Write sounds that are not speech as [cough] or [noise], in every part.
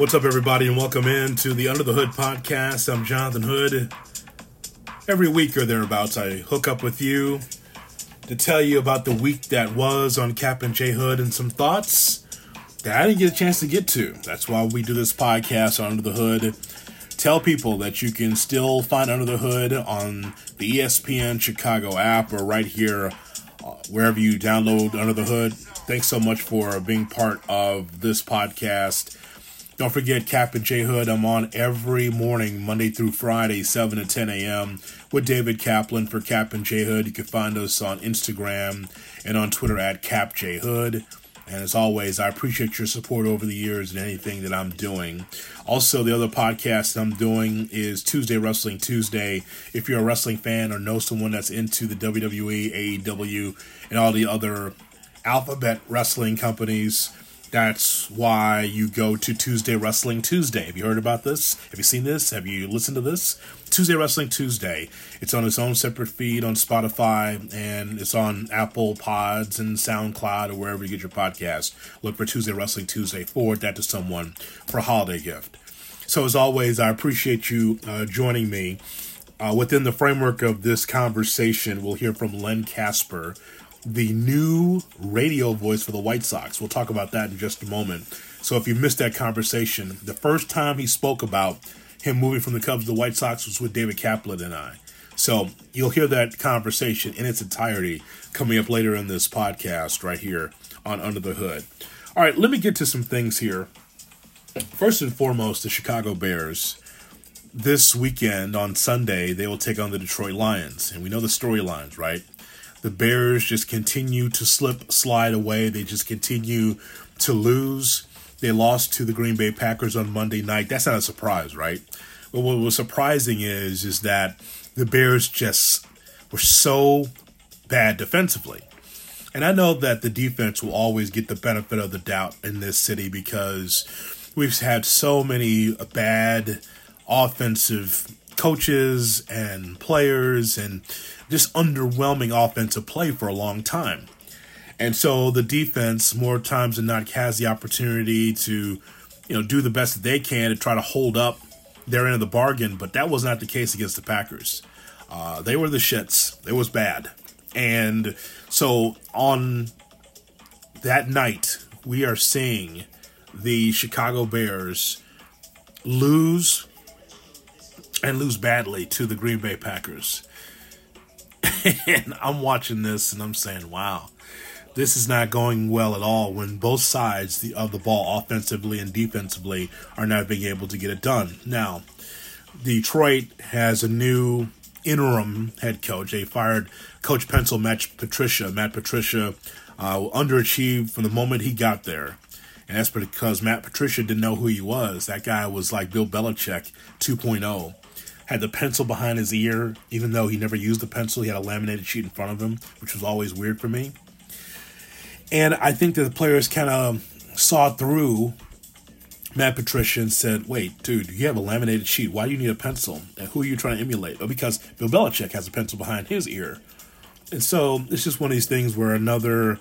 What's up, everybody, and welcome in to the Under the Hood podcast. I'm Jonathan Hood. Every week or thereabouts, I hook up with you to tell you about the week that was on Kap and J Hood and some thoughts that I didn't get a chance to get to. That's why we do this podcast on Under the Hood. Tell people that you can still find Under the Hood on the ESPN Chicago app or right here, uh, wherever you download Under the Hood. Thanks so much for being part of this podcast don't forget Kap and J Hood. I'm on every morning, Monday through Friday, 7 to 10 a.m. with David Kaplan for Kap and J Hood. You can find us on Instagram and on Twitter at Cap J Hood. And as always, I appreciate your support over the years and anything that I'm doing. Also, the other podcast I'm doing is Tuesday Wrestling Tuesday. If you're a wrestling fan or know someone that's into the WWE, AEW, and all the other alphabet wrestling companies, that's why you go to Tuesday Wrestling Tuesday. Have you heard about this? Have you seen this? Have you listened to this? Tuesday Wrestling Tuesday. It's on its own separate feed on Spotify and it's on Apple Pods and SoundCloud or wherever you get your podcast. Look for Tuesday Wrestling Tuesday. Forward that to someone for a holiday gift. So, as always, I appreciate you uh, joining me. Uh, within the framework of this conversation, we'll hear from Len Kasper the new radio voice for the White Sox. We'll talk about that in just a moment. So if you missed that conversation, the first time he spoke about him moving from the Cubs to the White Sox was with David Kaplan and I. So you'll hear that conversation in its entirety coming up later in this podcast right here on Under the Hood. All right, let me get to some things here. First and foremost, the Chicago Bears. This weekend on Sunday, they will take on the Detroit Lions. And we know the storylines, right? The Bears just continue to slip, slide away. They just continue to lose. They lost to the Green Bay Packers on Monday night. That's not a surprise, right? But what was surprising is is that the Bears just were so bad defensively. And I know that the defense will always get the benefit of the doubt in this city because we've had so many bad offensive coaches and players and just underwhelming offensive play for a long time. And so the defense, more times than not, has the opportunity to, you know, do the best that they can to try to hold up their end of the bargain. But that was not the case against the Packers. Uh, they were the shits. It was bad. And so on that night, we are seeing the Chicago Bears lose and lose badly to the Green Bay Packers. [laughs] and I'm watching this and I'm saying, wow, this is not going well at all when both sides of the ball, offensively and defensively, are not being able to get it done. Now, Detroit has a new interim head coach. They fired Coach Pencil, Matt Patricia. Matt Patricia uh, underachieved from the moment he got there. And that's because Matt Patricia didn't know who he was. That guy was like Bill Belichick 2.0 had the pencil behind his ear, even though he never used the pencil. He had a laminated sheet in front of him, which was always weird for me. And I think that the players kind of saw through Matt Patricia and said, Wait, dude, you have a laminated sheet. Why do you need a pencil? And who are you trying to emulate? Oh, because Bill Belichick has a pencil behind his ear. And so it's just one of these things where another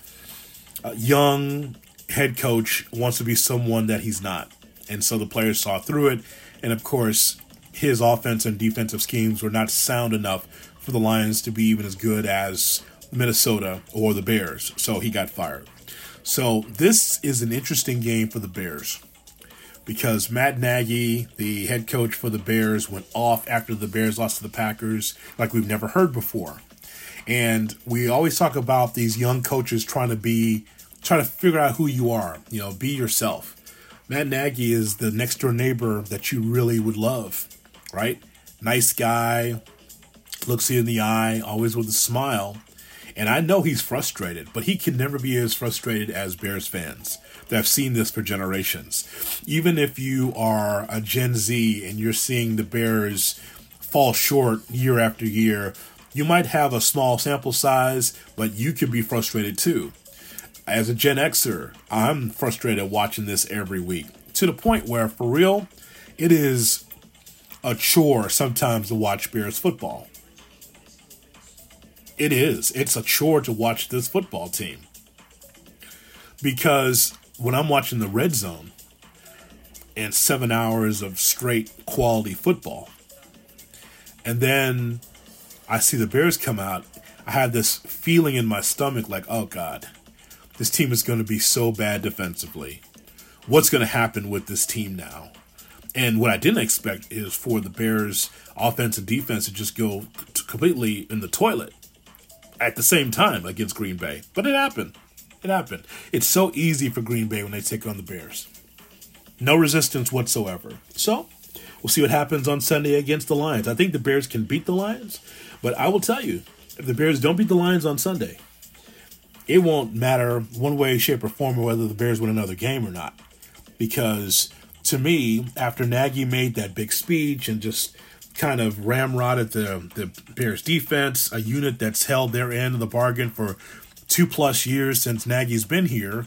uh, young head coach wants to be someone that he's not. And so the players saw through it. And of course, his offense and defensive schemes were not sound enough for the Lions to be even as good as Minnesota or the Bears. So he got fired. So this is an interesting game for the Bears because Matt Nagy, the head coach for the Bears, went off after the Bears lost to the Packers like we've never heard before. And we always talk about these young coaches trying to be, trying to figure out who you are, you know, be yourself. Matt Nagy is the next door neighbor that you really would love right? Nice guy, looks you in the eye, always with a smile. And I know he's frustrated, but he can never be as frustrated as Bears fans that have seen this for generations. Even if you are a Gen Z and you're seeing the Bears fall short year after year, you might have a small sample size, but you can be frustrated too. As a Gen Xer, I'm frustrated watching this every week to the point where, for real, it is a chore sometimes to watch Bears football. It is. It's a chore to watch this football team. Because when I'm watching the red zone, and seven hours of straight quality football. And then I see the Bears come out. I had this feeling in my stomach like, oh God, this team is going to be so bad defensively. What's going to happen with this team now? And what I didn't expect is for the Bears' offense and defense to just go completely in the toilet at the same time against Green Bay. But it happened. It happened. It's so easy for Green Bay when they take on the Bears. No resistance whatsoever. So, we'll see what happens on Sunday against the Lions. I think the Bears can beat the Lions, but I will tell you, if the Bears don't beat the Lions on Sunday, it won't matter one way, shape, or form whether the Bears win another game or not. Because to me, after Nagy made that big speech and just kind of ramrodded the, the Bears defense, a unit that's held their end of the bargain for two plus years since Nagy's been here,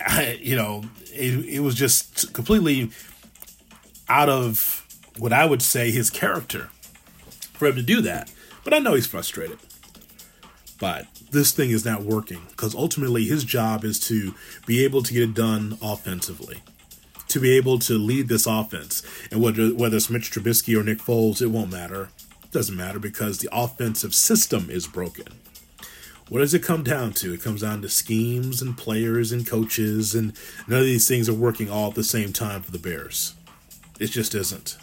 I, you know, it, it was just completely out of what I would say his character for him to do that. But I know he's frustrated. But this thing is not working because ultimately his job is to be able to get it done offensively, to be able to lead this offense. And whether whether it's Mitch Trubisky or Nick Foles, it won't matter. It doesn't matter because the offensive system is broken. What does it come down to? It comes down to schemes and players and coaches, and none of these things are working all at the same time for the Bears. It just isn't.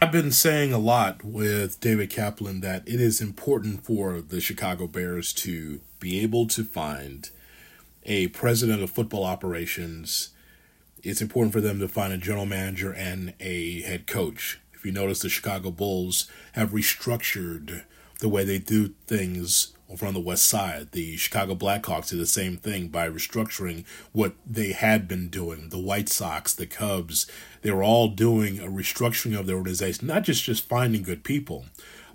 I've been saying a lot with David Kaplan that it is important for the Chicago Bears to be able to find a president of football operations. It's important for them to find a general manager and a head coach. If you notice, the Chicago Bulls have restructured the way they do things over on the west side. The Chicago Blackhawks did the same thing by restructuring what they had been doing. The White Sox, the Cubs, they were all doing a restructuring of their organization, not just just finding good people,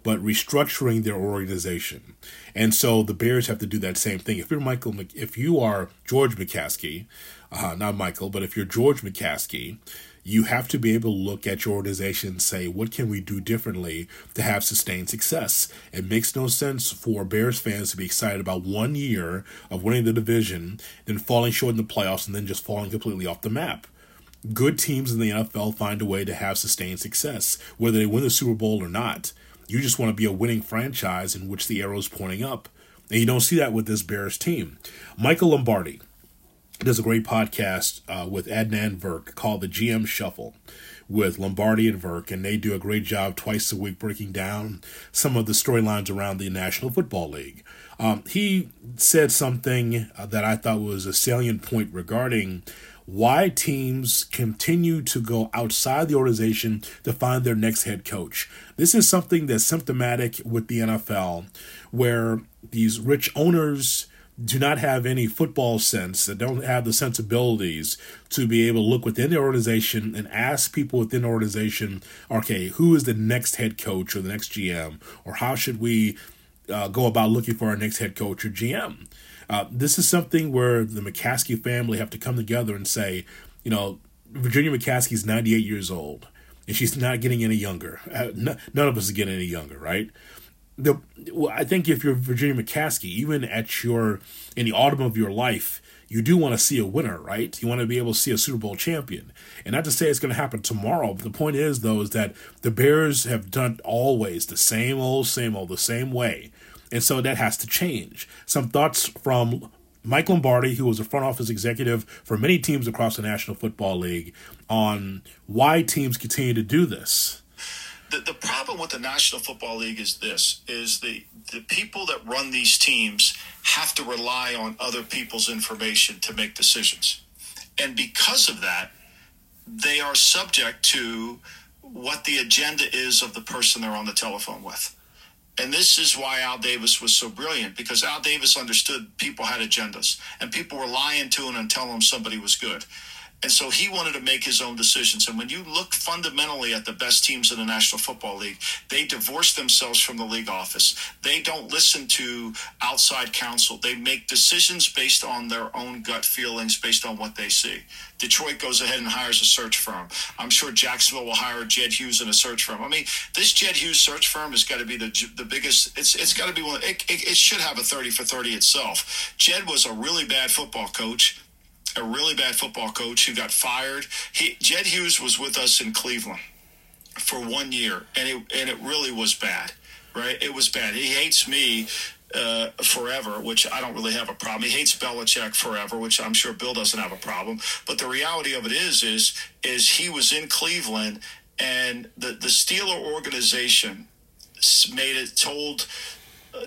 but restructuring their organization. And so the Bears have to do that same thing. If you're Michael, if you are George McCaskey, uh, not Michael, but if you're George McCaskey, you have to be able to look at your organization and say, what can we do differently to have sustained success? It makes no sense for Bears fans to be excited about one year of winning the division, then falling short in the playoffs, and then just falling completely off the map. Good teams in the NFL find a way to have sustained success, whether they win the Super Bowl or not. You just want to be a winning franchise in which the arrow is pointing up. And you don't see that with this Bears team. Michael Lombardi, does a great podcast uh, with Adnan Virk called the GM Shuffle with Lombardi and Virk, and they do a great job twice a week breaking down some of the storylines around the National Football League. Um, he said something uh, that I thought was a salient point regarding why teams continue to go outside the organization to find their next head coach. This is something that's symptomatic with the NFL, where these rich owners do not have any football sense, that don't have the sensibilities to be able to look within the organization and ask people within the organization, okay, who is the next head coach or the next GM, or how should we uh, go about looking for our next head coach or GM? Uh, this is something where the McCaskey family have to come together and say, you know, Virginia McCaskey is 98 years old, and she's not getting any younger. Uh, none of us is getting any younger, right? The well, I think if you're Virginia McCaskey, even at your in the autumn of your life, you do want to see a winner, right? You want to be able to see a Super Bowl champion. And not to say it's going to happen tomorrow, but the point is though is that the Bears have done always the same old, same old, the same way. And so that has to change. Some thoughts from Mike Lombardi, who was a front office executive for many teams across the National Football League, on why teams continue to do this the, the problem with the National Football League is this is the the people that run these teams have to rely on other people's information to make decisions. And because of that, they are subject to what the agenda is of the person they're on the telephone with. And this is why Al Davis was so brilliant because Al Davis understood people had agendas and people were lying to him and telling him somebody was good. And so he wanted to make his own decisions. And when you look fundamentally at the best teams in the National Football League, they divorce themselves from the league office. They don't listen to outside counsel. They make decisions based on their own gut feelings, based on what they see. Detroit goes ahead and hires a search firm. I'm sure Jacksonville will hire Jed Hughes in a search firm. I mean, this Jed Hughes search firm has got to be the the biggest. It's it's got to be one. It, it, it should have a 30 for 30 itself. Jed was a really bad football coach a really bad football coach who got fired. He, Jed Hughes was with us in Cleveland for one year, and it and it really was bad, right? It was bad. He hates me uh, forever, which I don't really have a problem. He hates Belichick forever, which I'm sure Bill doesn't have a problem. But the reality of it is, is is he was in Cleveland, and the the Steeler organization made it told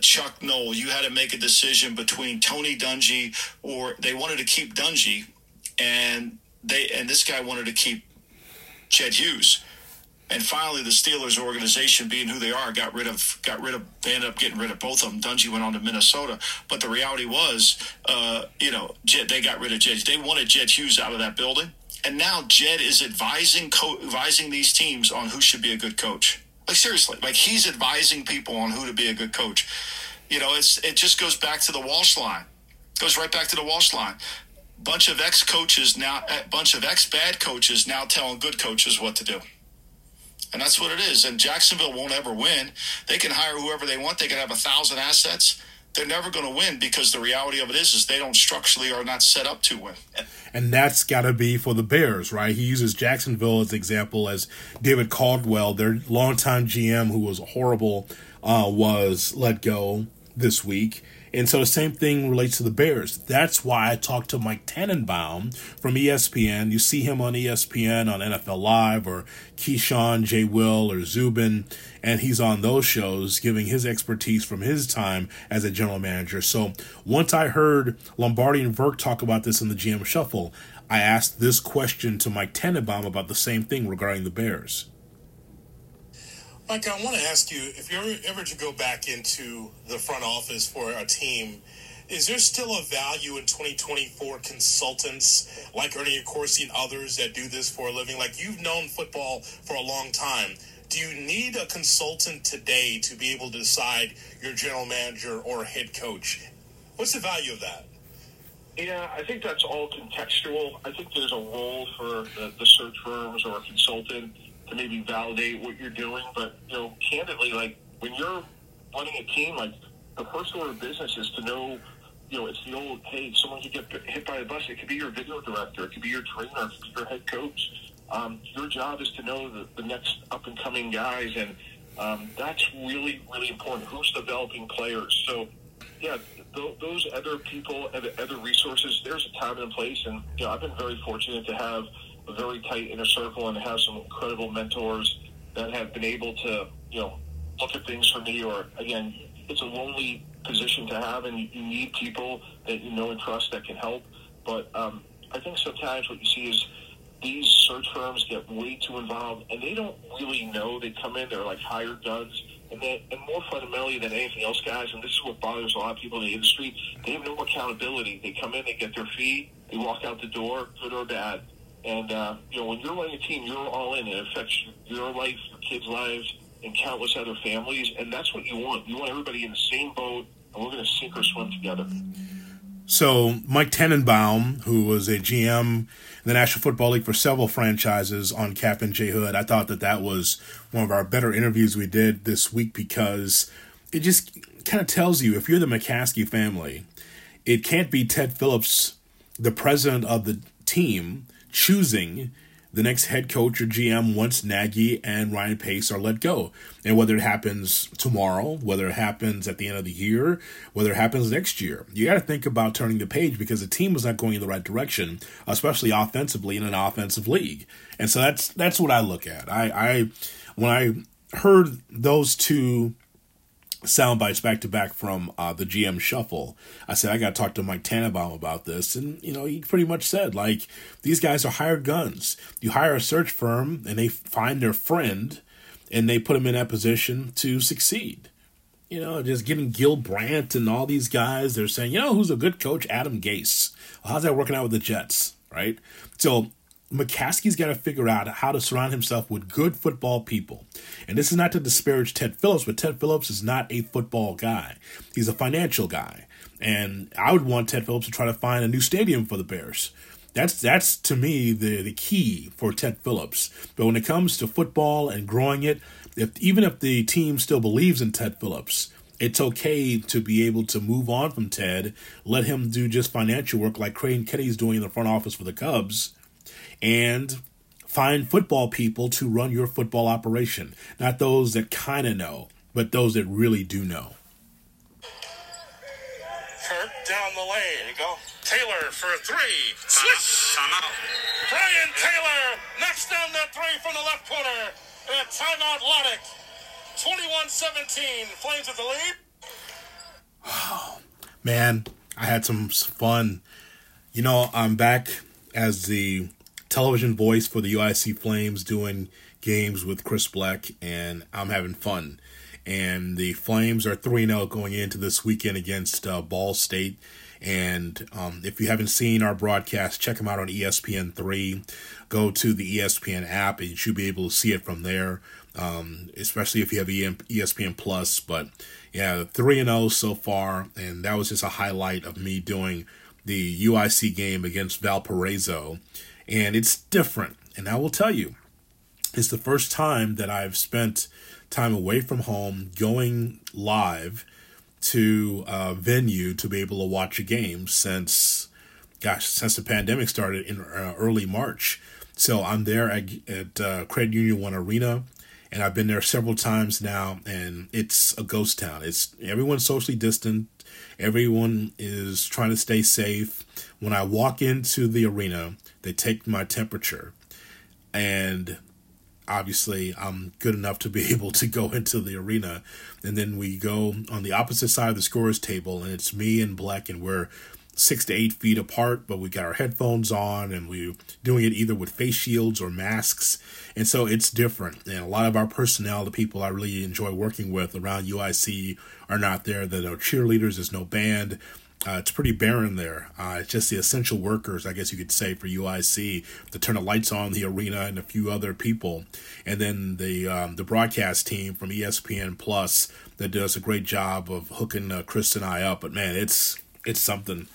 Chuck Noll, you had to make a decision between Tony Dungy or they wanted to keep Dungy, and they and this guy wanted to keep Jed Hughes. And finally, the Steelers organization, being who they are, got rid of got rid of. They ended up getting rid of both of them. Dungy went on to Minnesota, but the reality was, uh, you know, Jed, they got rid of Jed. They wanted Jed Hughes out of that building, and now Jed is advising co- advising these teams on who should be a good coach. Like seriously, like he's advising people on who to be a good coach. You know, it's it just goes back to the Walsh line. Goes right back to the Walsh line. Bunch of ex coaches now, a bunch of ex bad coaches now telling good coaches what to do. And that's what it is. And Jacksonville won't ever win. They can hire whoever they want. They can have a thousand assets. They're never going to win because the reality of it is, is they don't structurally are not set up to win. And that's got to be for the Bears, right? He uses Jacksonville as example as David Caldwell, their longtime GM, who was horrible, uh, was let go this week. And so the same thing relates to the Bears. That's why I talked to Mike Tannenbaum from ESPN. You see him on ESPN on NFL Live or Keyshawn, J. Will, or Zubin, and he's on those shows giving his expertise from his time as a general manager. So once I heard Lombardi and Virk talk about this in the GM Shuffle, I asked this question to Mike Tannenbaum about the same thing regarding the Bears. Mike, I want to ask you if you're ever to go back into the front office for a team, is there still a value in 2024 consultants like Ernie Accorsi and others that do this for a living? Like you've known football for a long time. Do you need a consultant today to be able to decide your general manager or head coach? What's the value of that? Yeah, I think that's all contextual. I think there's a role for the, the search firms or a consultant to maybe validate what you're doing. But you know, candidly, like when you're running a team, like the first order of business is to know. You know, it's the old, hey, someone could get hit by a bus. It could be your video director. It could be your trainer. It could be your head coach. Um, your job is to know the, the next up and coming guys, and um, that's really, really important. Who's developing players? So, yeah, th- those other people, and other resources, there's a time and place. And, you know, I've been very fortunate to have a very tight inner circle and have some incredible mentors that have been able to, you know, look at things for me. Or again, it's a lonely position to have, and you, you need people that you know and trust that can help. But um, I think sometimes what you see is these search firms get way too involved, and they don't really know. They come in, they're like hired guns. And, then, and more fundamentally than anything else, guys, and this is what bothers a lot of people in the industry, they have no accountability. They come in, they get their fee, they walk out the door, good or bad and, uh, you know, when you're running a team, you're all in. It affects your life, your kids' lives, and countless other families. And that's what you want. You want everybody in the same boat, and we're going to sink or swim together. So, Mike Tannenbaum, who was a GM the National Football League for several franchises on Kap and J Hood, I thought that that was one of our better interviews we did this week because it just kind of tells you if you're the McCaskey family, it can't be Ted Phillips, the president of the team, choosing the next head coach or GM once Nagy and Ryan Pace are let go. And whether it happens tomorrow, whether it happens at the end of the year, whether it happens next year, you got to think about turning the page because the team is not going in the right direction, especially offensively in an offensive league. And so that's that's what I look at. I, I when I heard those two sound bites back to back from uh, the GM Shuffle. I said I got to talk to Mike Tannenbaum about this, and you know he pretty much said like these guys are hired guns. You hire a search firm, and they find their friend, and they put them in that position to succeed. You know, just getting Gil Brandt and all these guys. They're saying, you know, who's a good coach? Adam Gase. Well, how's that working out with the Jets? Right. So McCaskey's got to figure out how to surround himself with good football people. And this is not to disparage Ted Phillips, but Ted Phillips is not a football guy. He's a financial guy. And I would want Ted Phillips to try to find a new stadium for the Bears. That's that's to me the, the key for Ted Phillips. But when it comes to football and growing it, if even if the team still believes in Ted Phillips, it's okay to be able to move on from Ted, let him do just financial work like Crane Kenney's doing in the front office for the Cubs, and find football people to run your football operation. Not those that kind of know, but those that really do know. Kirk down the lane. There you go. Taylor for a three. Switch. Timeout. Brian Taylor knocks down that three from the left corner. And timeout Lodick. 21-17. Flames with the lead. Oh, [sighs] man, I had some fun. You know, I'm back as the television voice for the UIC Flames doing games with Chris Black, and I'm having fun. And the Flames are 3 0 going into this weekend against uh, Ball State. And um, if you haven't seen our broadcast, check them out on ESPN3. Go to the ESPN app, and you should be able to see it from there, um, especially if you have ESPN Plus. But yeah, 3 0 so far. And that was just a highlight of me doing the UIC game against Valparaiso. And it's different. And I will tell you, it's the first time that I've spent time away from home going live to a venue to be able to watch a game since gosh since the pandemic started in uh, early march. So i'm there at, at uh, credit union one arena and i've been there several times now and it's a ghost town. It's everyone's socially distant. Everyone is trying to stay safe when i walk into the arena they take my temperature and obviously I'm good enough to be [laughs] able to go into the arena. And then we go on the opposite side of the scorers table, and it's me and Black, and we're six to eight feet apart, but we got our headphones on and we're doing it either with face shields or masks. And so it's different. And a lot of our personnel, the people I really enjoy working with around UIC, are not there. There are no cheerleaders, there's no band. Uh, it's pretty barren there. Uh, it's just the essential workers, I guess you could say, for UIC to turn the lights on the arena and a few other people, and then the um, the broadcast team from ESPN Plus that does a great job of hooking uh, Chris and I up. But man, it's it's something.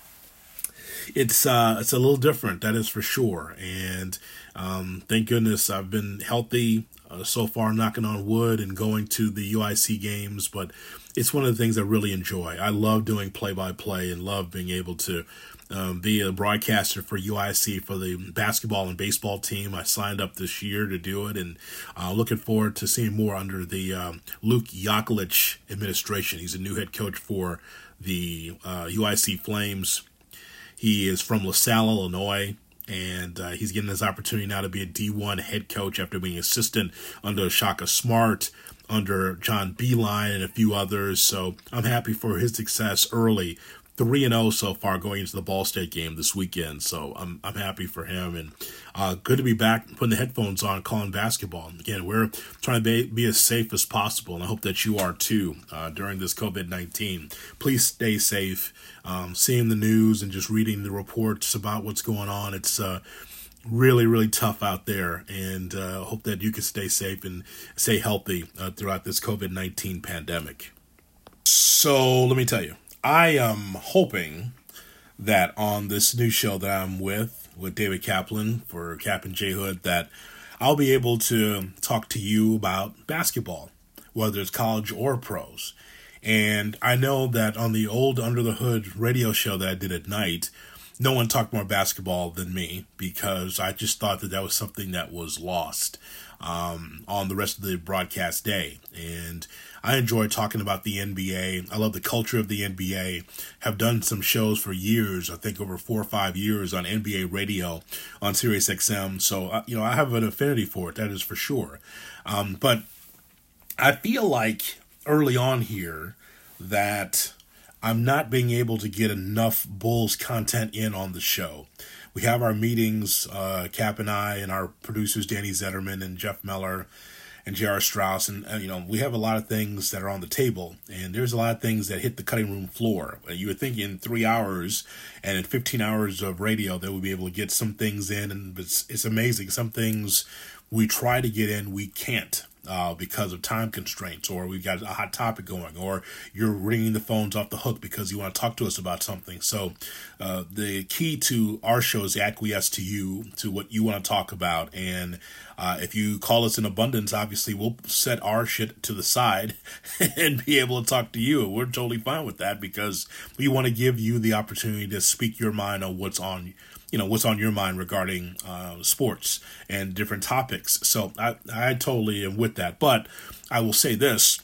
It's uh, it's a little different, that is for sure. And um, thank goodness I've been healthy uh, so far, knocking on wood, and going to the UIC games. But it's one of the things I really enjoy. I love doing play by play and love being able to um, be a broadcaster for UIC for the basketball and baseball team. I signed up this year to do it, and uh, looking forward to seeing more under the um, Luke Yaklich administration. He's a new head coach for the uh, UIC Flames. He is from LaSalle, Illinois and uh, he's getting this opportunity now to be a D1 head coach after being assistant under Shaka Smart under John Beilein and a few others. So I'm happy for his success early. 3 and 0 so far going into the Ball State game this weekend. So I'm I'm happy for him and uh, good to be back putting the headphones on calling basketball. Again, we're trying to be, be as safe as possible and I hope that you are too uh, during this COVID-19. Please stay safe. Um, seeing the news and just reading the reports about what's going on, it's uh, really really tough out there and uh, hope that you can stay safe and stay healthy uh, throughout this covid-19 pandemic so let me tell you i am hoping that on this new show that i'm with with david kaplan for captain j hood that i'll be able to talk to you about basketball whether it's college or pros. And i know that on the old under the hood radio show that i did at night no one talked more basketball than me because I just thought that that was something that was lost um, on the rest of the broadcast day. And I enjoy talking about the NBA. I love the culture of the NBA. Have done some shows for years, I think over four or five years on NBA radio on Sirius XM. So, uh, you know, I have an affinity for it, that is for sure. Um, but I feel like early on here that I'm not being able to get enough Bulls content in on the show. We have our meetings, uh, Cap and I, and our producers, Danny Zetterman and Jeff Meller and J.R. Strauss. And, uh, you know, we have a lot of things that are on the table. And there's a lot of things that hit the cutting room floor. You would think in three hours and in 15 hours of radio, they would be able to get some things in. And it's, it's amazing. Some things we try to get in, we can't uh, because of time constraints, or we've got a hot topic going, or you're ringing the phones off the hook because you want to talk to us about something. So, uh, the key to our show is acquiesce to you, to what you want to talk about. And uh, if you call us in abundance, obviously we'll set our shit to the side [laughs] and be able to talk to you. We're totally fine with that because we want to give you the opportunity to speak your mind on what's on you know what's on your mind regarding uh, sports and different topics. So I I totally am with that, but I will say this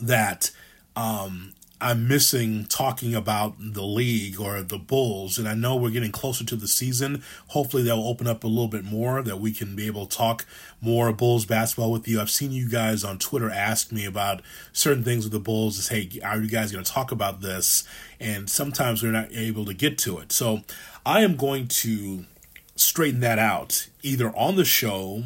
that um, I'm missing talking about the league or the Bulls, and I know we're getting closer to the season. Hopefully, that will open up a little bit more that we can be able to talk more Bulls basketball with you. I've seen you guys on Twitter ask me about certain things with the Bulls. Is hey, are you guys going to talk about this? And sometimes we're not able to get to it. So I am going to straighten that out either on the show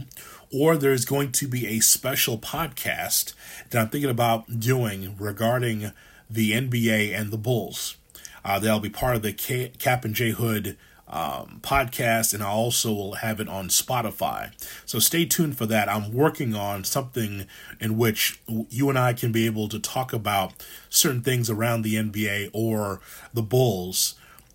or there's going to be a special podcast that I'm thinking about doing regarding the NBA and the Bulls. Uh, that'll be part of the K- Cap and J Hood um, podcast, and I also will have it on Spotify. So stay tuned for that. I'm working on something in which you and I can be able to talk about certain things around the NBA or the Bulls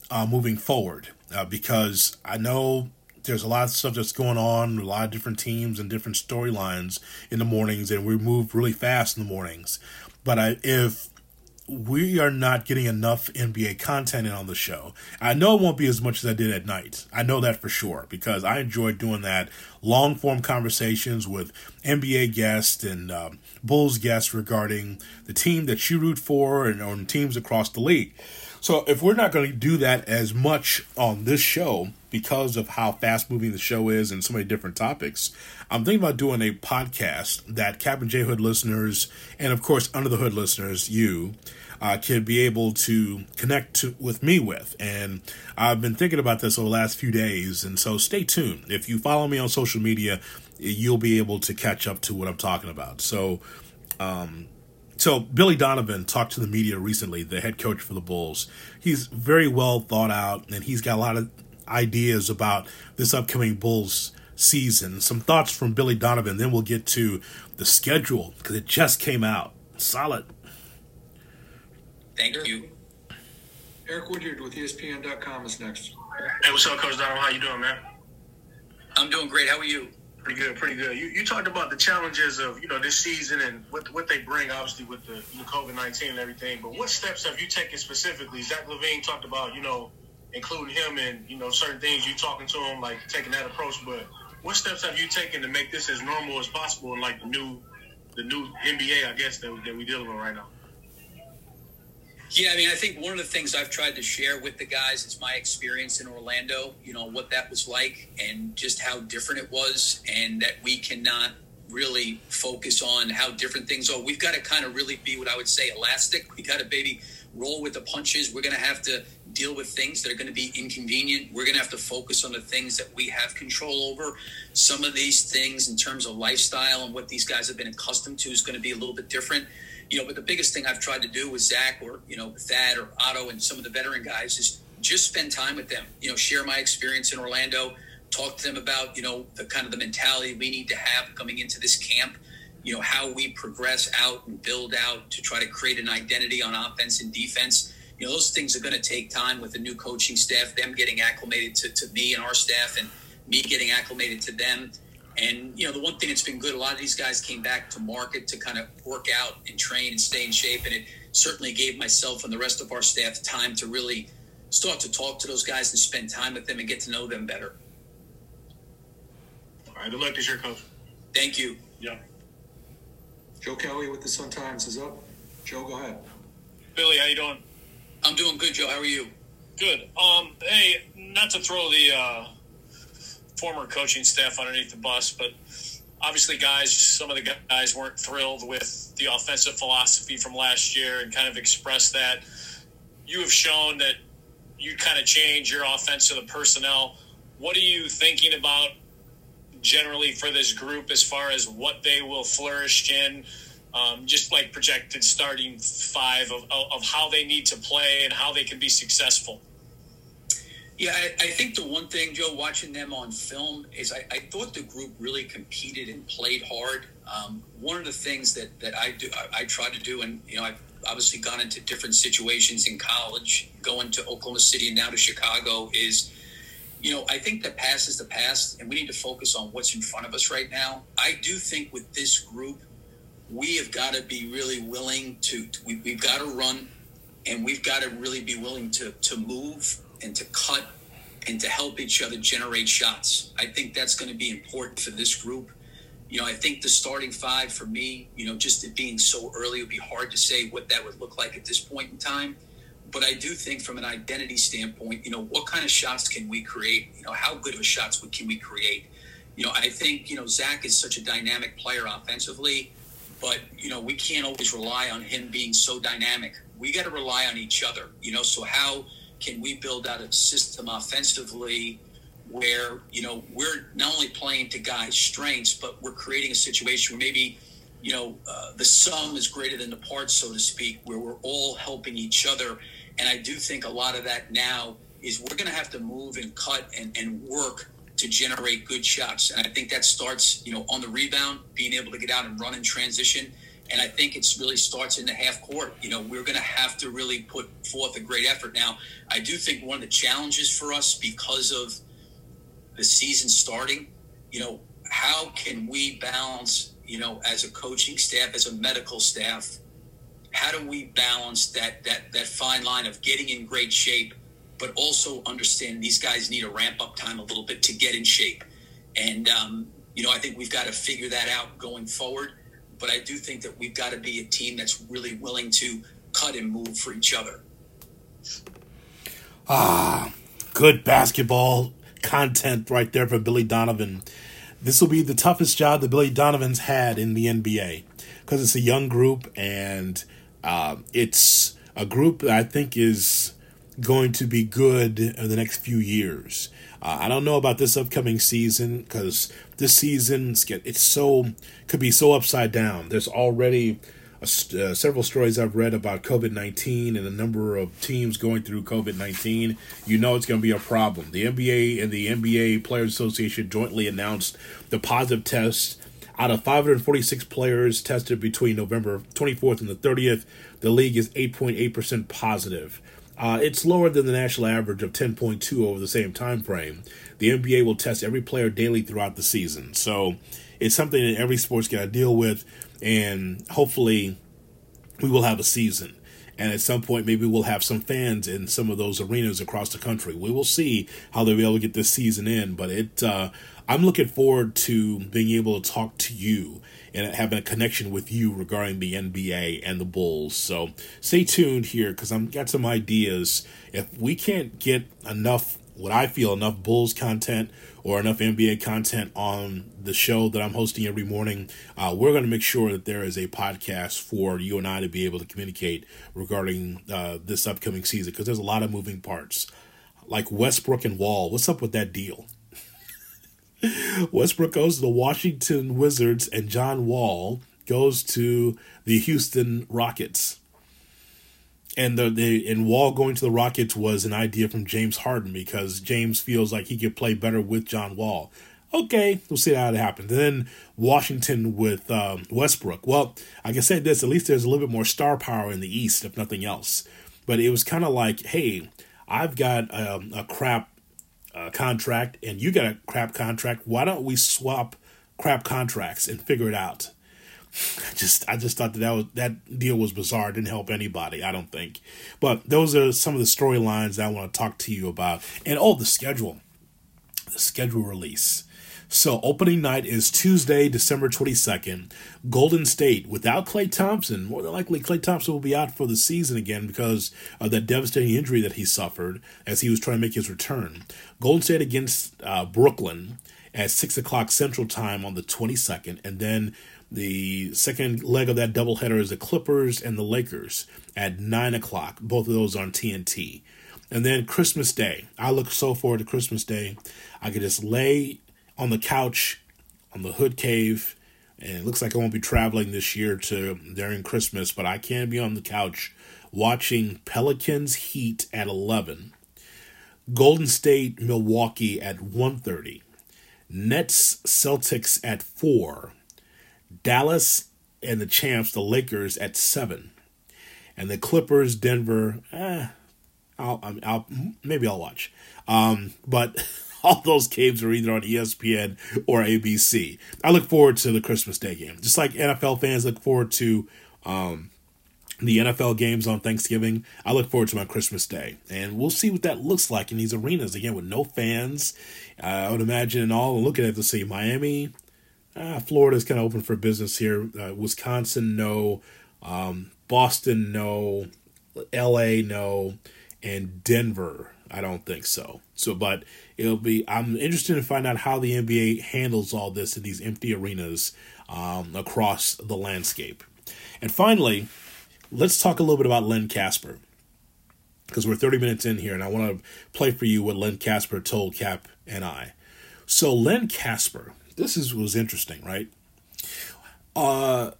uh, moving forward, uh, because I know there's a lot of stuff that's going on, a lot of different teams and different storylines in the mornings, and we move really fast in the mornings. But I, if we are not getting enough NBA content in on the show. I know it won't be as much as I did at night. I know that for sure because I enjoyed doing that long form conversations with NBA guests and um, Bulls guests regarding the team that you root for and on teams across the league. So if we're not going to do that as much on this show because of how fast moving the show is and so many different topics, I'm thinking about doing a podcast that Kap and J Hood listeners and of course Under the Hood listeners, you, uh, can be able to connect to, with me with. And I've been thinking about this over the last few days, and so stay tuned. If you follow me on social media, you'll be able to catch up to what I'm talking about. So, um, so Billy Donovan talked to the media recently, the head coach for the Bulls. He's very well thought out, and he's got a lot of ideas about this upcoming Bulls season. Some thoughts from Billy Donovan. Then we'll get to the schedule because it just came out. Solid. Thank you. Eric Woodyard with ESPN.com is next. Hey, what's up, Coach Donald? How you doing, man? I'm doing great. How are you? Pretty good, pretty good. You, you talked about the challenges of you know this season and what what they bring, obviously with the, the COVID nineteen and everything. But what steps have you taken specifically? Zach LaVine talked about you know including him and you know certain things. You talking to him like taking that approach, but what steps have you taken to make this as normal as possible in like the new the new NBA, I guess that, that we're dealing with right now? Yeah, I mean, I think one of the things I've tried to share with the guys is my experience in Orlando, you know, what that was like and just how different it was, and that we cannot really focus on how different things are. We've got to kind of really be what I would say elastic. We got to maybe roll with the punches. We're going to have to deal with things that are going to be inconvenient. We're going to have to focus on the things that we have control over. Some of these things, in terms of lifestyle and what these guys have been accustomed to, is going to be a little bit different you know, but the biggest thing I've tried to do with Zach or, you know, Thad or Otto and some of the veteran guys is just spend time with them, you know, share my experience in Orlando, talk to them about, you know, the kind of the mentality we need to have coming into this camp, you know, how we progress out and build out to try to create an identity on offense and defense. You know, those things are going to take time with the new coaching staff, them getting acclimated to, to me and our staff and me getting acclimated to them and you know, the one thing that's been good, a lot of these guys came back to market to kind of work out and train and stay in shape, and it certainly gave myself and the rest of our staff time to really start to talk to those guys and spend time with them and get to know them better. All right, good luck this year, coach. Thank you. Yeah. Joe Cowley with the Sun Times is up. Joe, go ahead. Billy, how you doing? I'm doing good, Joe. How are you? Good. Um, hey, not to throw the uh, former coaching staff underneath the bus, but obviously, guys, some of the guys weren't thrilled with the offensive philosophy from last year and kind of expressed that. You have shown that you kind of change your offense to the personnel. What are you thinking about generally for this group as far as what they will flourish in? Um, just like projected starting five of, of how they need to play and how they can be successful. Yeah, I, I, think the one thing, Joe, watching them on film is I, I thought the group really competed and played hard. Um, one of the things that, that I do, I, I try to do, and you know, I've obviously gone into different situations in college, going to Oklahoma City and now to Chicago, is you know, I think the past is the past, and we need to focus on what's in front of us right now. I do think with this group, we have got to be really willing to, we, we've got to run and we've got to really be willing to to move and to cut and to help each other generate shots. I think that's going to be important for this group. You know, I think the starting five for me, you know, just it being so early it would be hard to say what that would look like at this point in time. But I do think from an identity standpoint, you know, what kind of shots can we create? You know, how good of a shots can we create? You know, I think, you know, Zach is such a dynamic player offensively, but, you know, we can't always rely on him being so dynamic. We got to rely on each other, you know, so how – can we build out a system offensively where you know we're not only playing to guys' strengths, but we're creating a situation where maybe you know uh, the sum is greater than the parts, so to speak, where we're all helping each other. And I do think a lot of that now is we're going to have to move and cut and, and work to generate good shots. And I think that starts, you know, on the rebound, being able to get out and run in transition. And I think it's really starts in the half court. You know, we're going to have to really put forth a great effort. Now, I do think one of the challenges for us because of the season starting, you know, how can we balance, you know, as a coaching staff, as a medical staff, how do we balance that that that fine line of getting in great shape, but also understand these guys need a ramp up time a little bit to get in shape, and um, you know, I think we've got to figure that out going forward but I do think that we've got to be a team that's really willing to cut and move for each other. Ah, good basketball content right there for Billy Donovan. This will be the toughest job that Billy Donovan's had in the NBA because it's a young group and uh, it's a group that I think is going to be good in the next few years. Uh, I don't know about this upcoming season because this season it's so could be so upside down. There's already a, uh, several stories I've read about COVID 19 and the number of teams going through COVID 19. You know it's going to be a problem. The NBA and the NBA Players Association jointly announced the positive test. Out of 546 players tested between November 24th and the 30th, the league is 8.8% positive. Uh, it's lower than the national average of 10.2 over the same time frame. The NBA will test every player daily throughout the season, so it's something that every sport's got to deal with, and hopefully, we will have a season. And at some point, maybe we'll have some fans in some of those arenas across the country. We will see how they'll be able to get this season in. But it, uh, I'm looking forward to being able to talk to you and having a connection with you regarding the NBA and the Bulls. So stay tuned here because I've got some ideas. If we can't get enough, what I feel, enough Bulls content or enough NBA content on the show that I'm hosting every morning, uh, we're going to make sure that there is a podcast for you and I to be able to communicate regarding uh, this upcoming season because there's a lot of moving parts. Like Westbrook and Wall, what's up with that deal? Westbrook goes to the Washington Wizards, and John Wall goes to the Houston Rockets. And the, the and Wall going to the Rockets was an idea from James Harden because James feels like he could play better with John Wall. Okay, we'll see how it happens. And then Washington with um, Westbrook. Well, I can say this: at least there's a little bit more star power in the East, if nothing else. But it was kind of like, hey, I've got um, a crap uh, contract and you got a crap contract. Why don't we swap crap contracts and figure it out? I [laughs] just I just thought that that was that deal was bizarre. didn't help anybody. I don't think. But those are some of the storylines I want to talk to you about. And oh, the schedule, the schedule release. So opening night is Tuesday, December 22nd. Golden State without Klay Thompson. More than likely, Klay Thompson will be out for the season again because of that devastating injury that he suffered as he was trying to make his return. Golden State against uh, Brooklyn at 6 o'clock Central Time on the 22nd. And then the second leg of that doubleheader is the Clippers and the Lakers at 9 o'clock. Both of those on TNT. And then Christmas Day. I look so forward to Christmas Day. I could just lay on the couch on the Hood Cave. And it looks like I won't be traveling this year to during Christmas, but I can be on the couch watching Pelicans Heat at 11. Golden State, Milwaukee at 1:30. Nets, Celtics at 4. Dallas and the champs, the Lakers at 7. And the Clippers, Denver, eh, I'll, I'll maybe I'll watch. Um, but [laughs] [laughs] all those games are either on ESPN or ABC. I look forward to the Christmas Day game, just like NFL fans look forward to um, the NFL games on Thanksgiving. I look forward to my Christmas Day, and we'll see what that looks like in these arenas again with no fans. Uh, I would imagine and all looking at the say Miami, uh, Florida's kind of open for business here. Uh, Wisconsin, no. Um, Boston, no. L.A., no, and Denver. I don't think so. So, but it'll be. I'm interested to find out how the NBA handles all this in these empty arenas um, across the landscape. And finally, let's talk a little bit about Len Kasper because we're 30 minutes in here, and I want to play for you what Len Kasper told Kap and I. So, Len Kasper, this is was interesting, right? Uh,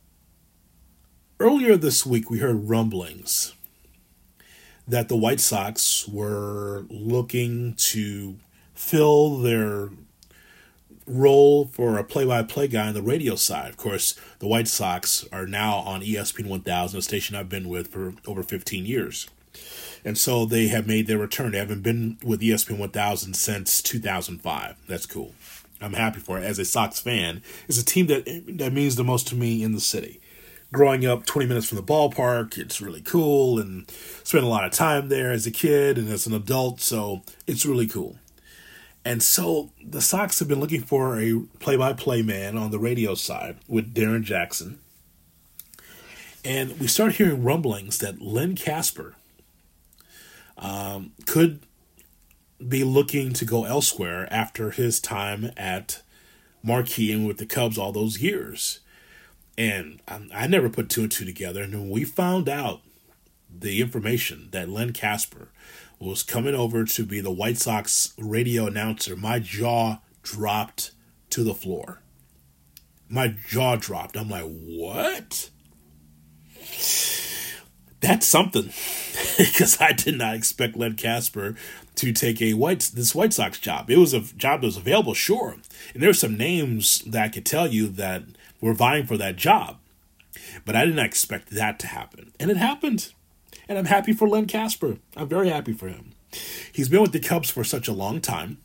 earlier this week, we heard rumblings that the White Sox were looking to fill their role for a play-by-play guy on the radio side. Of course, the White Sox are now on ESPN 1000, a station I've been with for over 15 years. And so they have made their return. They haven't been with ESPN 1000 since 2005. That's cool. I'm happy for it. As a Sox fan, it's a team that that means the most to me in the city. Growing up 20 minutes from the ballpark, it's really cool and spent a lot of time there as a kid and as an adult, so it's really cool. And so the Sox have been looking for a play by play man on the radio side with Darrin Jackson. And we start hearing rumblings that Len Kasper um, could be looking to go elsewhere after his time at Marquee and with the Cubs all those years. And I, I never put two and two together. And when we found out the information that Len Kasper was coming over to be the White Sox radio announcer, my jaw dropped to the floor. My jaw dropped. I'm like, what? That's something. [laughs] because I did not expect Len Kasper to take a white this White Sox job. It was a job that was available, sure. And there were some names that I could tell you that were vying for that job. But I did not expect that to happen. And it happened. And I'm happy for Len Kasper. I'm very happy for him. He's been with the Cubs for such a long time,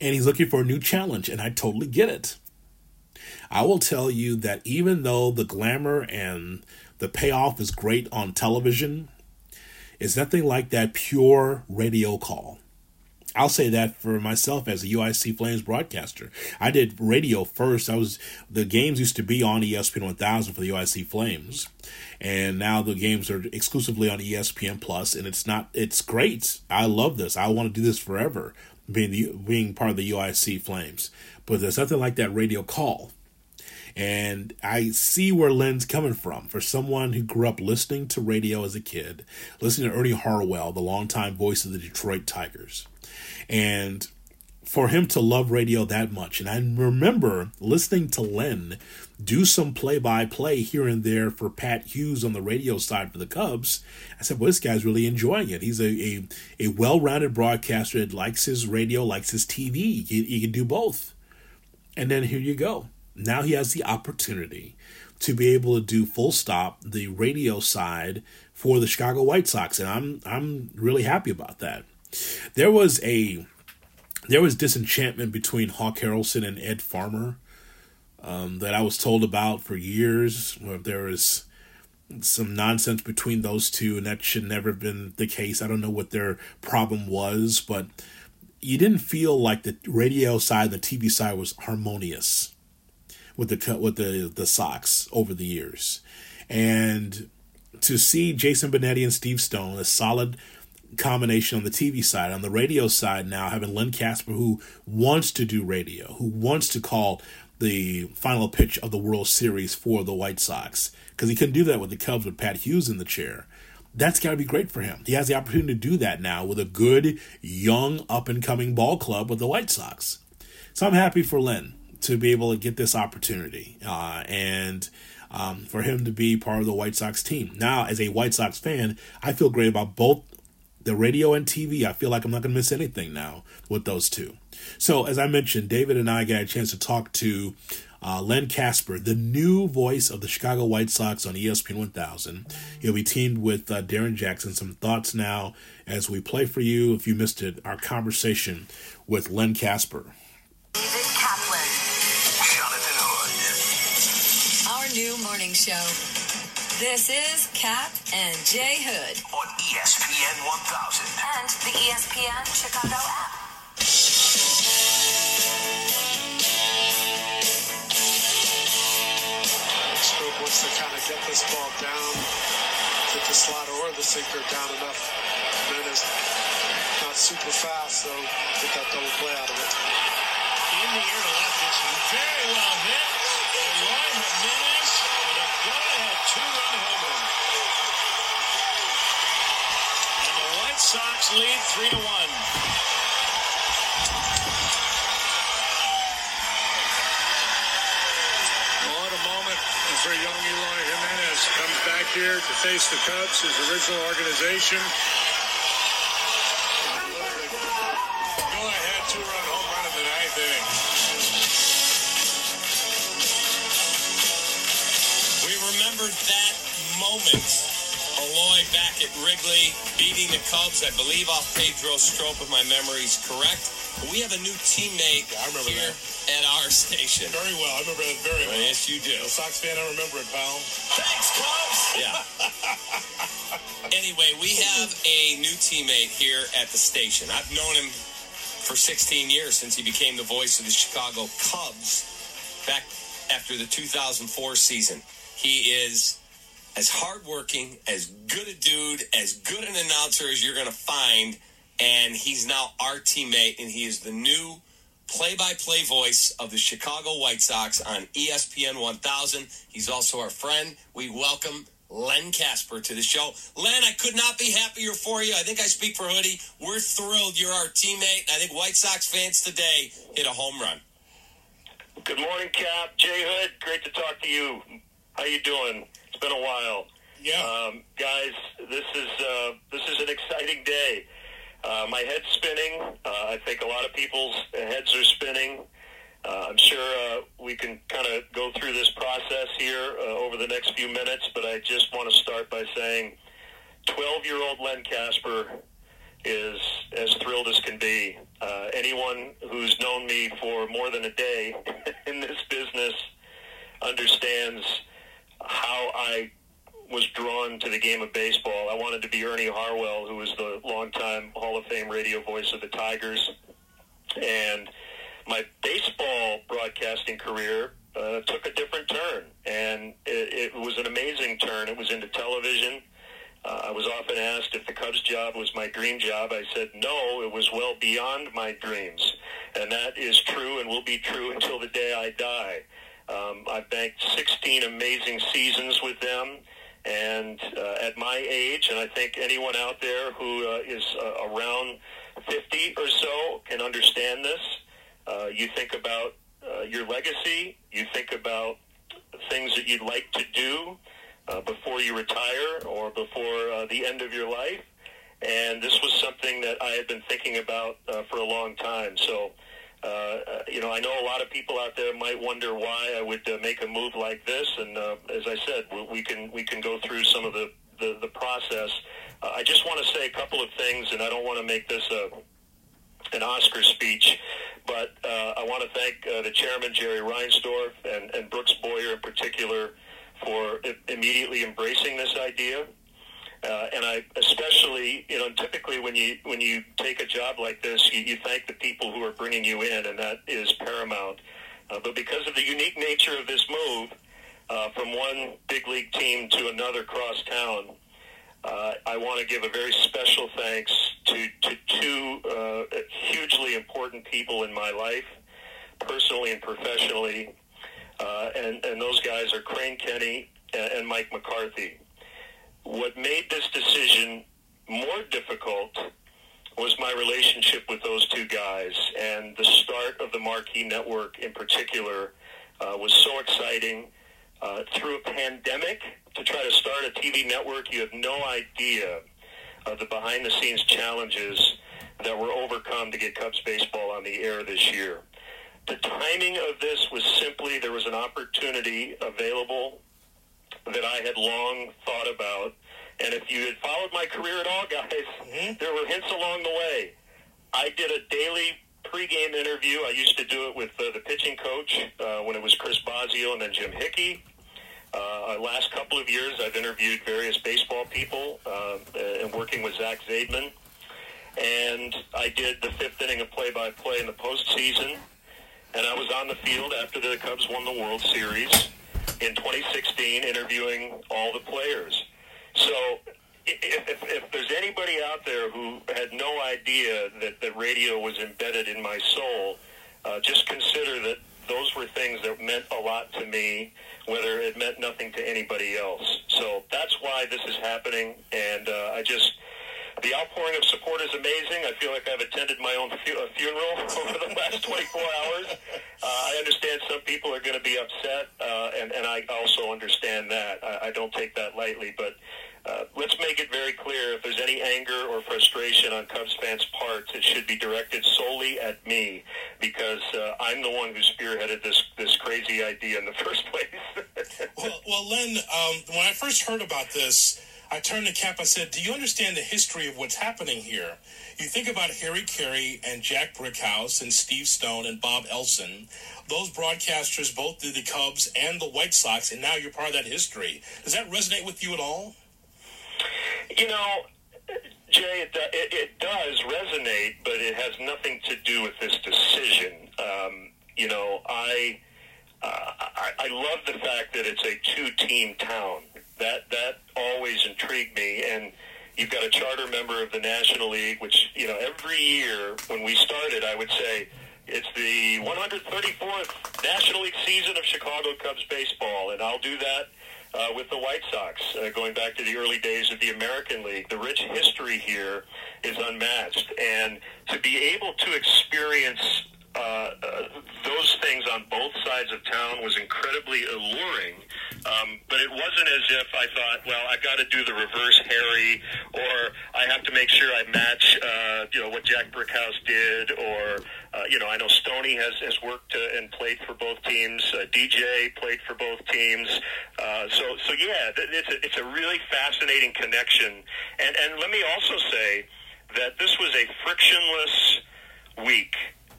and he's looking for a new challenge, and I totally get it. I will tell you that even though the glamour and the payoff is great on television, it's nothing like that pure radio call. I'll say that for myself as a UIC Flames broadcaster. I did radio first. I was the games used to be on ESPN 1000 for the UIC Flames, and now the games are exclusively on ESPN Plus, and it's not. It's great. I love this. I want to do this forever, being the being part of the UIC Flames. But there's nothing like that radio call. And I see where Len's coming from. For someone who grew up listening to radio as a kid, listening to Ernie Harwell, the longtime voice of the Detroit Tigers. And for him to love radio that much. And I remember listening to Len do some play by play here and there for Pat Hughes on the radio side for the Cubs. I said, well, this guy's really enjoying it. He's a, a, a well rounded broadcaster that likes his radio, likes his TV. He, he can do both. And then here you go. Now he has the opportunity to be able to do full stop the radio side for the Chicago White Sox, and I'm I'm really happy about that. There was a there was disenchantment between Hawk Harrelson and Ed Farmer um, that I was told about for years. There was some nonsense between those two, and that should never have been the case. I don't know what their problem was, but you didn't feel like the radio side, the TV side was harmonious with the with the the Sox over the years, and to see Jason Benetti and Steve Stone, a solid combination on the TV side, on the radio side now having Len Kasper, who wants to do radio, who wants to call the final pitch of the World Series for the White Sox because he couldn't do that with the Cubs with Pat Hughes in the chair. That's got to be great for him. He has the opportunity to do that now with a good, young, up and coming ball club with the White Sox. So I'm happy for Len to be able to get this opportunity uh, and um, for him to be part of the White Sox team. Now, as a White Sox fan, I feel great about both the radio and TV, I feel like I'm not going to miss anything now with those two. So, as I mentioned, David and I got a chance to talk to uh, Len Kasper, the new voice of the Chicago White Sox on ESPN 1000. He'll be teamed with uh, Darrin Jackson. Some thoughts now as we play for you, if you missed it, our conversation with Len Kasper. David Kaplan. Jonathan Hood. Our new morning show. This is Kap and J Hood on ESPN 1000 and the ESPN Chicago app. Strop wants to kind of get this ball down, get the slider or the sinker down enough. Jimenez not super fast, so get that double play out of it. In the air to left, it's very well hit. Eloy Jimenez with a two-run homer. And the White Sox lead three to one. What a moment for young Eloy Jimenez. Comes back here to face the Cubs, his original organization. I believe off Pedro Strop if my memory is correct. But we have a new teammate I remember here at our station. Very well. I remember that very well. yes, you do. A Sox fan, I remember it, pal. Thanks, Cubs. Yeah. [laughs] anyway, we have a new teammate here at the station. I've known him for 16 years since he became the voice of the Chicago Cubs back after the 2004 season. He is as hardworking, as good a dude, as good an announcer as you're going to find, and he's now our teammate, and he is the new play-by-play voice of the Chicago White Sox on ESPN 1000. He's also our friend. We welcome Len Kasper to the show. Len, I could not be happier for you. I think I speak for Hoodie. We're thrilled you're our teammate. I think White Sox fans today hit a home run. Good morning, Kap. J Hood, great to talk to you. How you doing? Been a while. Yeah. Um, guys, this is uh, this is an exciting day. Uh, my head's spinning. Uh, I think a lot of people's heads are spinning. Uh, I'm sure uh, we can kind of go through this process here uh, over the next few minutes, but I just want to start by saying 12 year old Len Kasper is as thrilled as can be. Uh, anyone who's known me for more than a day [laughs] in this business understands how I was drawn to the game of baseball. I wanted to be Ernie Harwell, who was the longtime Hall of Fame radio voice of the Tigers. And my baseball broadcasting career uh, took a different turn, and it, it was an amazing turn. It was into television. Uh, I was often asked if the Cubs job was my dream job. I said no, it was well beyond my dreams, and that is true and will be true until the day I die. Um, I've banked 16 amazing seasons with them, and uh, at my age, and I think anyone out there who uh, is uh, around 50 or so can understand this. Uh, you think about uh, your legacy. You think about things that you'd like to do uh, before you retire or before the end of your life. And this was something that I had been thinking about for a long time. So, uh, uh, you know, I know a lot of people out there might wonder why I would uh, make a move like this. And uh, as I said, we, we can we can go through some of the the, the process. Uh, I just want to say a couple of things, and I don't want to make this a an Oscar speech, but uh, I want to thank uh, the chairman, Jerry Reinsdorf, and, and Brooks Boyer in particular for i- immediately embracing this idea. Uh, and I especially, you know, typically when you when you take a job like this, you, you thank the people who are bringing you in, and that is paramount. Uh, but because of the unique nature of this move, uh, from one big league team to another cross town, uh, I want to give a very special thanks to, to two uh, hugely important people in my life, personally and professionally. Uh, and, and those guys are Crane Kenny and, and Mike McCarthy. What made this decision more difficult was my relationship with those two guys. And the start of the Marquee Network in particular uh, was so exciting. Uh, through a pandemic, to try to start a TV network, you have no idea of the behind the scenes challenges that were overcome to get Cubs baseball on the air this year. The timing of this was simply there was an opportunity available that I had long thought about. And if you had followed my career at all, guys, mm-hmm. there were hints along the way. I did a daily pregame interview. I used to do it with uh, the pitching coach uh, when it was Chris Bosio and then Jim Hickey. Uh, last couple of years, I've interviewed various baseball people uh, and working with Zach Zaidman. And I did the fifth inning of play-by-play in the postseason. And I was on the field after the Cubs won the World Series in 2016, interviewing all the players. So if, if, if, there's anybody out there who had no idea that, that radio was embedded in my soul, uh, just consider that those were things that meant a lot to me, whether it meant nothing to anybody else. So that's why this is happening, and uh, I just the outpouring of support is amazing. I feel like I've attended my own fu- funeral [laughs] over the last 24 hours. Uh, I understand some people are going to be upset, uh, and, and I also understand that. I, I don't take that lightly, but uh, let's make it very clear if there's any anger or frustration on Cubs fans' parts, it should be directed solely at me because uh, I'm the one who spearheaded this this crazy idea in the [laughs] first place. well, well, Len, um, when I first heard about this, I turned to Kap. I said, "Do you understand the history of what's happening here? You think about Harry Caray and Jack Brickhouse and Steve Stone and Bob Elson. Those broadcasters both did the Cubs and the White Sox, and now you're part of that history. Does that resonate with you at all?" You know, Jay, it, it, it does resonate, but it has nothing to do with this decision. Um, you know, I, uh, I I love the fact that it's a two-team town. That that always intrigued me, and you've got a charter member of the National League, which you know every year when we started, I would say it's the 134th National League season of Chicago Cubs baseball, and I'll do that uh, with the White Sox, uh, going back to the early days of the American League. The rich history here is unmatched. And to be able to experience uh, uh, those things on both sides of town was incredibly alluring. Um, but it wasn't as if I thought, well, I've got to do the reverse Harry, or I have to make sure I match, uh, you know, what Jack Brickhouse did, or uh, you know, I know Stony has has worked uh, and played for both teams. Uh, DJ played for both teams. Uh, so so yeah, it's a, it's a really fascinating connection. And and let me also say that this was a frictionless week.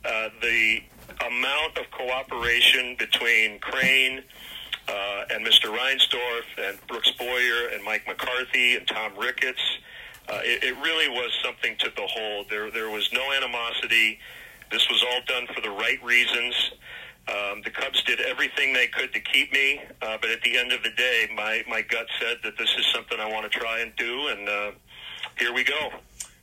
Uh, the amount of cooperation between Crane uh, and Mr. Reinsdorf and Brooks Boyer and Mike McCarthy and Tom Ricketts. Uh, it, it really was something to behold. There, there was no animosity. This was all done for the right reasons. Um, the Cubs did everything they could to keep me, uh, but at the end of the day, my, my gut said that this is something I want to try and do, and uh, here we go.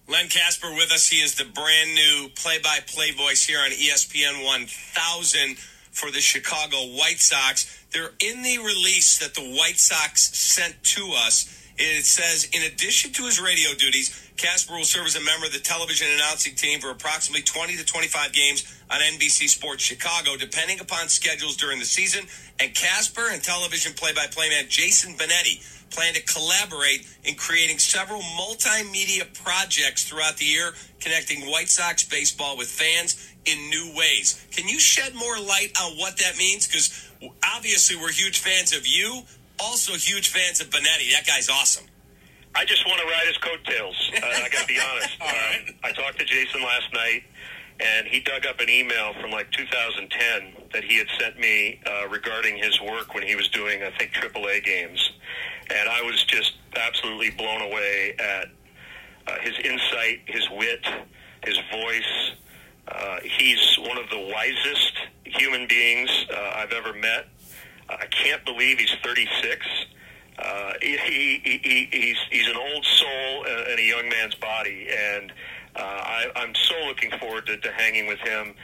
Len Kasper with us. He is the brand new play-by-play voice here on ESPN 1000 for the Chicago White Sox. They're in the release that the White Sox sent to us. It says, in addition to his radio duties, Kasper will serve as a member of the television announcing team for approximately 20 to 25 games on NBC Sports Chicago, depending upon schedules during the season. And Kasper and television play-by-play man Jason Benetti plan to collaborate in creating several multimedia projects throughout the year, connecting White Sox baseball with fans in new ways. Can you shed more light on what that means? Because obviously we're huge fans of you, also huge fans of Benetti. That guy's awesome. I just want to ride his coattails. Uh, I got to be honest. [laughs] Um, I talked to Jason last night, and he dug up an email from like 2010 that he had sent me uh, regarding his work when he was doing, I think, AAA games. And I was just absolutely blown away at uh, his insight, his wit, his voice, uh, he's one of the wisest human beings uh, I've ever met. I can't believe he's 36. Uh, he, he, he, he's, he's an old soul in a young man's body, and uh, I, I'm so looking forward to, to hanging with him.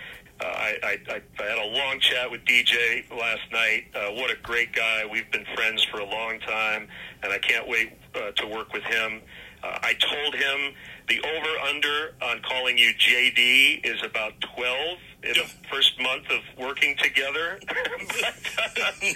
Uh, I, I, I had a long chat with DJ last night. Uh, what a great guy. We've been friends for a long time, and I can't wait uh, to work with him. Uh, I told him the over under on calling you JD is about 12 in the first month of working together. [laughs] but, [laughs] uh,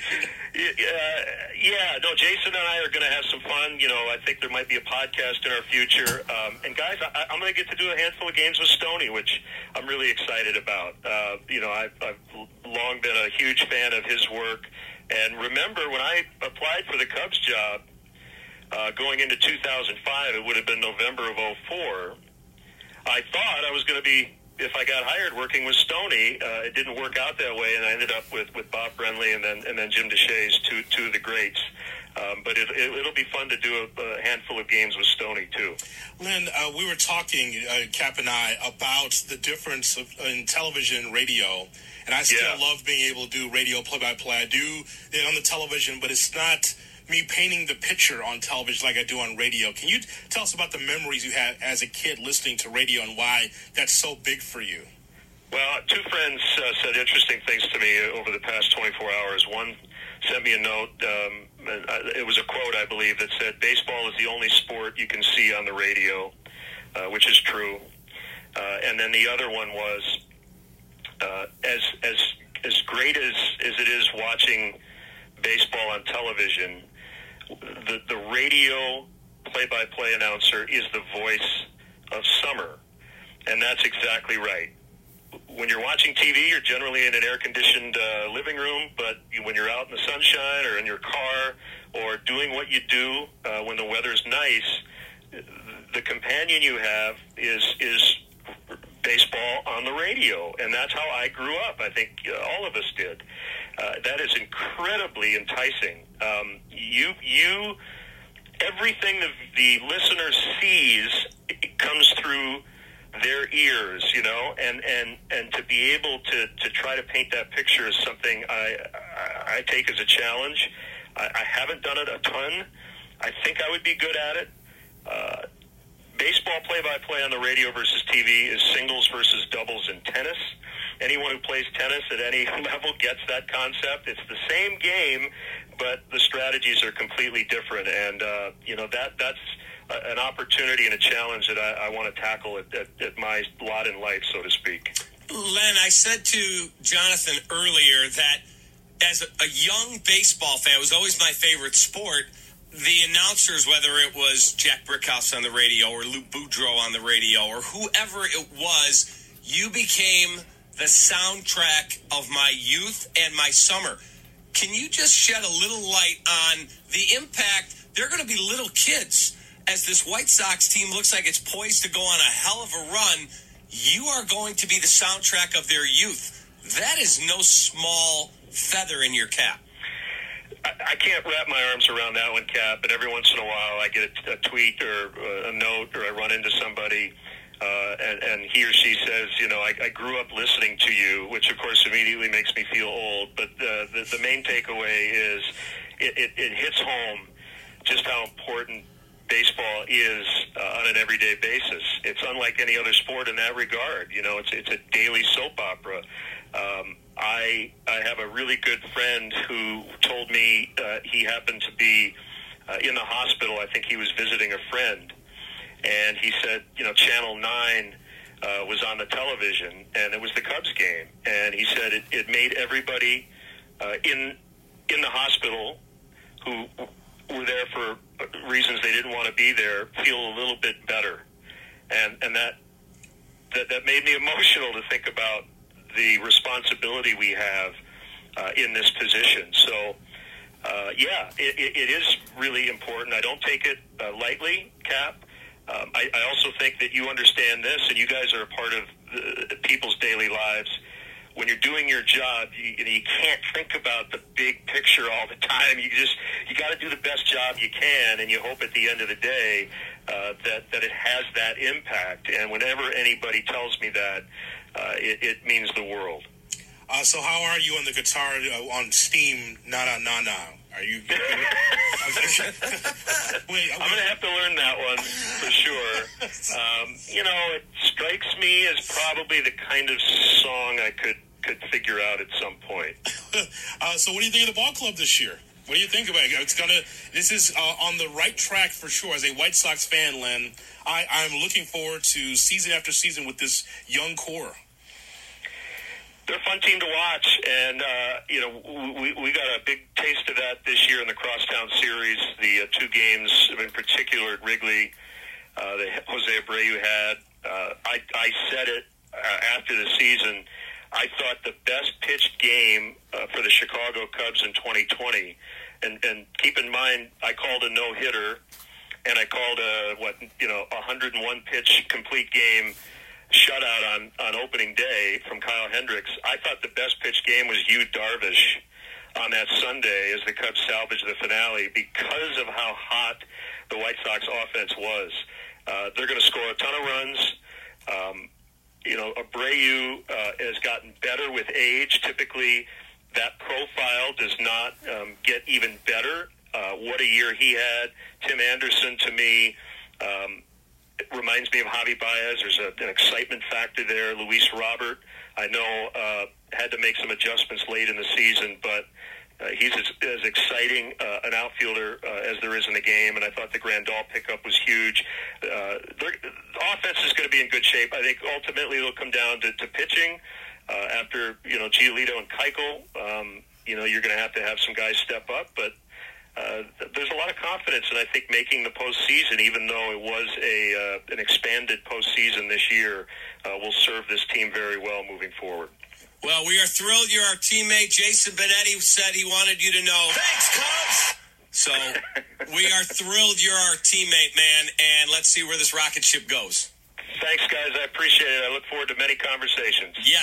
yeah, no, Jason and I are going to have some fun. You know, I think there might be a podcast in our future. Um, and guys, I, I'm going to get to do a handful of games with Stony, which I'm really excited about. Uh, you know, I've, I've long been a huge fan of his work. And remember, when I applied for the Cubs job uh, going into 2005, it would have been November of 04. I thought I was going to be if I got hired working with Stony, uh, it didn't work out that way, and I ended up with, with Bob Brenly and then and then Jim Deshaies, two two of the greats. Um, but it, it, it'll be fun to do a, a handful of games with Stony too. Len, uh, we were talking, uh, Kap and I, about the difference of, in television and radio. And I still Yeah. love being able to do radio play by play. I do it on the television, but it's not me painting the picture on television like I do on radio. Can you tell us about the memories you had as a kid listening to radio and why that's so big for you? Well, two friends uh, said interesting things to me over the past 24 hours. One sent me a note. Um, uh, it was a quote, I believe, that said, "Baseball is the only sport you can see on the radio," uh, which is true. Uh, and then the other one was, uh, as as as great as as it is watching baseball on television, the the radio play-by-play announcer is the voice of summer, and that's exactly right when you're watching TV, you're generally in an air-conditioned uh, living room. But when you're out in the sunshine or in your car or doing what you do uh, when the weather's nice, the companion you have is is baseball on the radio, and that's how I grew up. I think uh, all of us did. Uh, that is incredibly enticing. Um, you you everything the, the listener sees comes through their ears, you know, and and and to be able to to try to paint that picture is something I I, I take as a challenge. I, I haven't done it a ton. I think I would be good at it. Baseball play-by-play on the radio versus TV is singles versus doubles in tennis. Anyone who plays tennis at any [laughs] level gets that concept. It's the same game, but the strategies are completely different. And uh, you know that that's an opportunity and a challenge that I, I want to tackle at, at, at my lot in life, so to speak. Len, I said to Jonathan earlier that as a young baseball fan, it was always my favorite sport. The announcers, whether it was Jack Brickhouse on the radio or Lou Boudreau on the radio or whoever it was, you became the soundtrack of my youth and my summer. Can you just shed a little light on the impact? They're going to be little kids as this White Sox team looks like it's poised to go on a hell of a run. You are going to be the soundtrack of their youth. That is no small feather in your cap. I, can't wrap my arms around that one, Kap. But every once in a while, I get a, a tweet or uh, a note, or I run into somebody, uh, and, and he or she says, "You know, I, I grew up listening to you," which of course immediately makes me feel old. But uh, the, the main takeaway is it, it, it hits home just how important baseball is uh, on an everyday basis. It's unlike any other sport in that regard. You know, it's it's a daily soap opera. Um, I I have a really good friend who told me uh, he happened to be uh, in the hospital. I think he was visiting a friend, and he said, you know, Channel Nine uh, was on the television, and it was the Cubs game, and he said it, it made everybody uh, in in the hospital who were there for reasons they didn't want to be there feel a little bit better, and and that that that made me [laughs] emotional to think about the responsibility we have uh, in this position. So. Uh, yeah, it, it, is really important. I don't take it uh, lightly, Kap. Um, I, I also think that you understand this, and you guys are a part of the, people's daily lives. When you're doing your job, you, you, can't think about the big picture all the time. You just you got to do the best job you can, and you hope at the end of the day uh, that that it has that impact. And whenever anybody tells me that, uh, it, it means the world. Uh, so how are you on the guitar uh, on Steam? Na na na na. Are you? [laughs] [laughs] Wait, I'm gonna have to learn that one for sure. [laughs] Um, you know, it strikes me as probably the kind of song I could could figure out at some point. uh, so what do you think of the ball club this year? What do you think about it? It's gonna. This is uh, on the right track for sure. As a White Sox fan, Len, I, I'm looking forward to season after season with this young core. they're a fun team to watch, and uh, you know we we got a big taste of that this year in the Crosstown Series. The uh, two games in particular at Wrigley uh, that Jose Abreu had. Uh, I I said it uh, after the season. I thought the best pitched game uh, for the Chicago Cubs in 2020, and and keep in mind I called a no hitter, and I called a what you know 101 pitch complete game shutout on, on opening day from Kyle Hendricks. I thought the best pitch game was Yu Darvish on that Sunday as the Cubs salvaged the finale because of how hot the White Sox offense was. Uh, they're going to score a ton of runs. Um, you know, Abreu uh, has gotten better with age. Typically, that profile does not um, get even better. Uh, what a year he had. Tim Anderson, to me, um, reminds me of Javi Baez. There's a, an excitement factor there. Luis Robert, I know, uh, had to make some adjustments late in the season, but uh, he's as, as exciting uh, an outfielder uh, as there is in the game, and I thought the Grandal pickup was huge. Uh, the offense is going to be in good shape. I think ultimately it'll come down to, to pitching. Uh, after you know Giolito and Keuchel, um, you know you're going to have to have some guys step up, but uh, there's a lot of confidence, and I think making the postseason, even though it was a uh, an expanded postseason this year, uh, will serve this team very well moving forward. Well, we are thrilled you're our teammate. Jason Benetti said he wanted you to know. Thanks, Cubs. So we are thrilled you're our teammate, man, and let's see where this rocket ship goes. Thanks, guys. I appreciate it. I look forward to many conversations. Yes.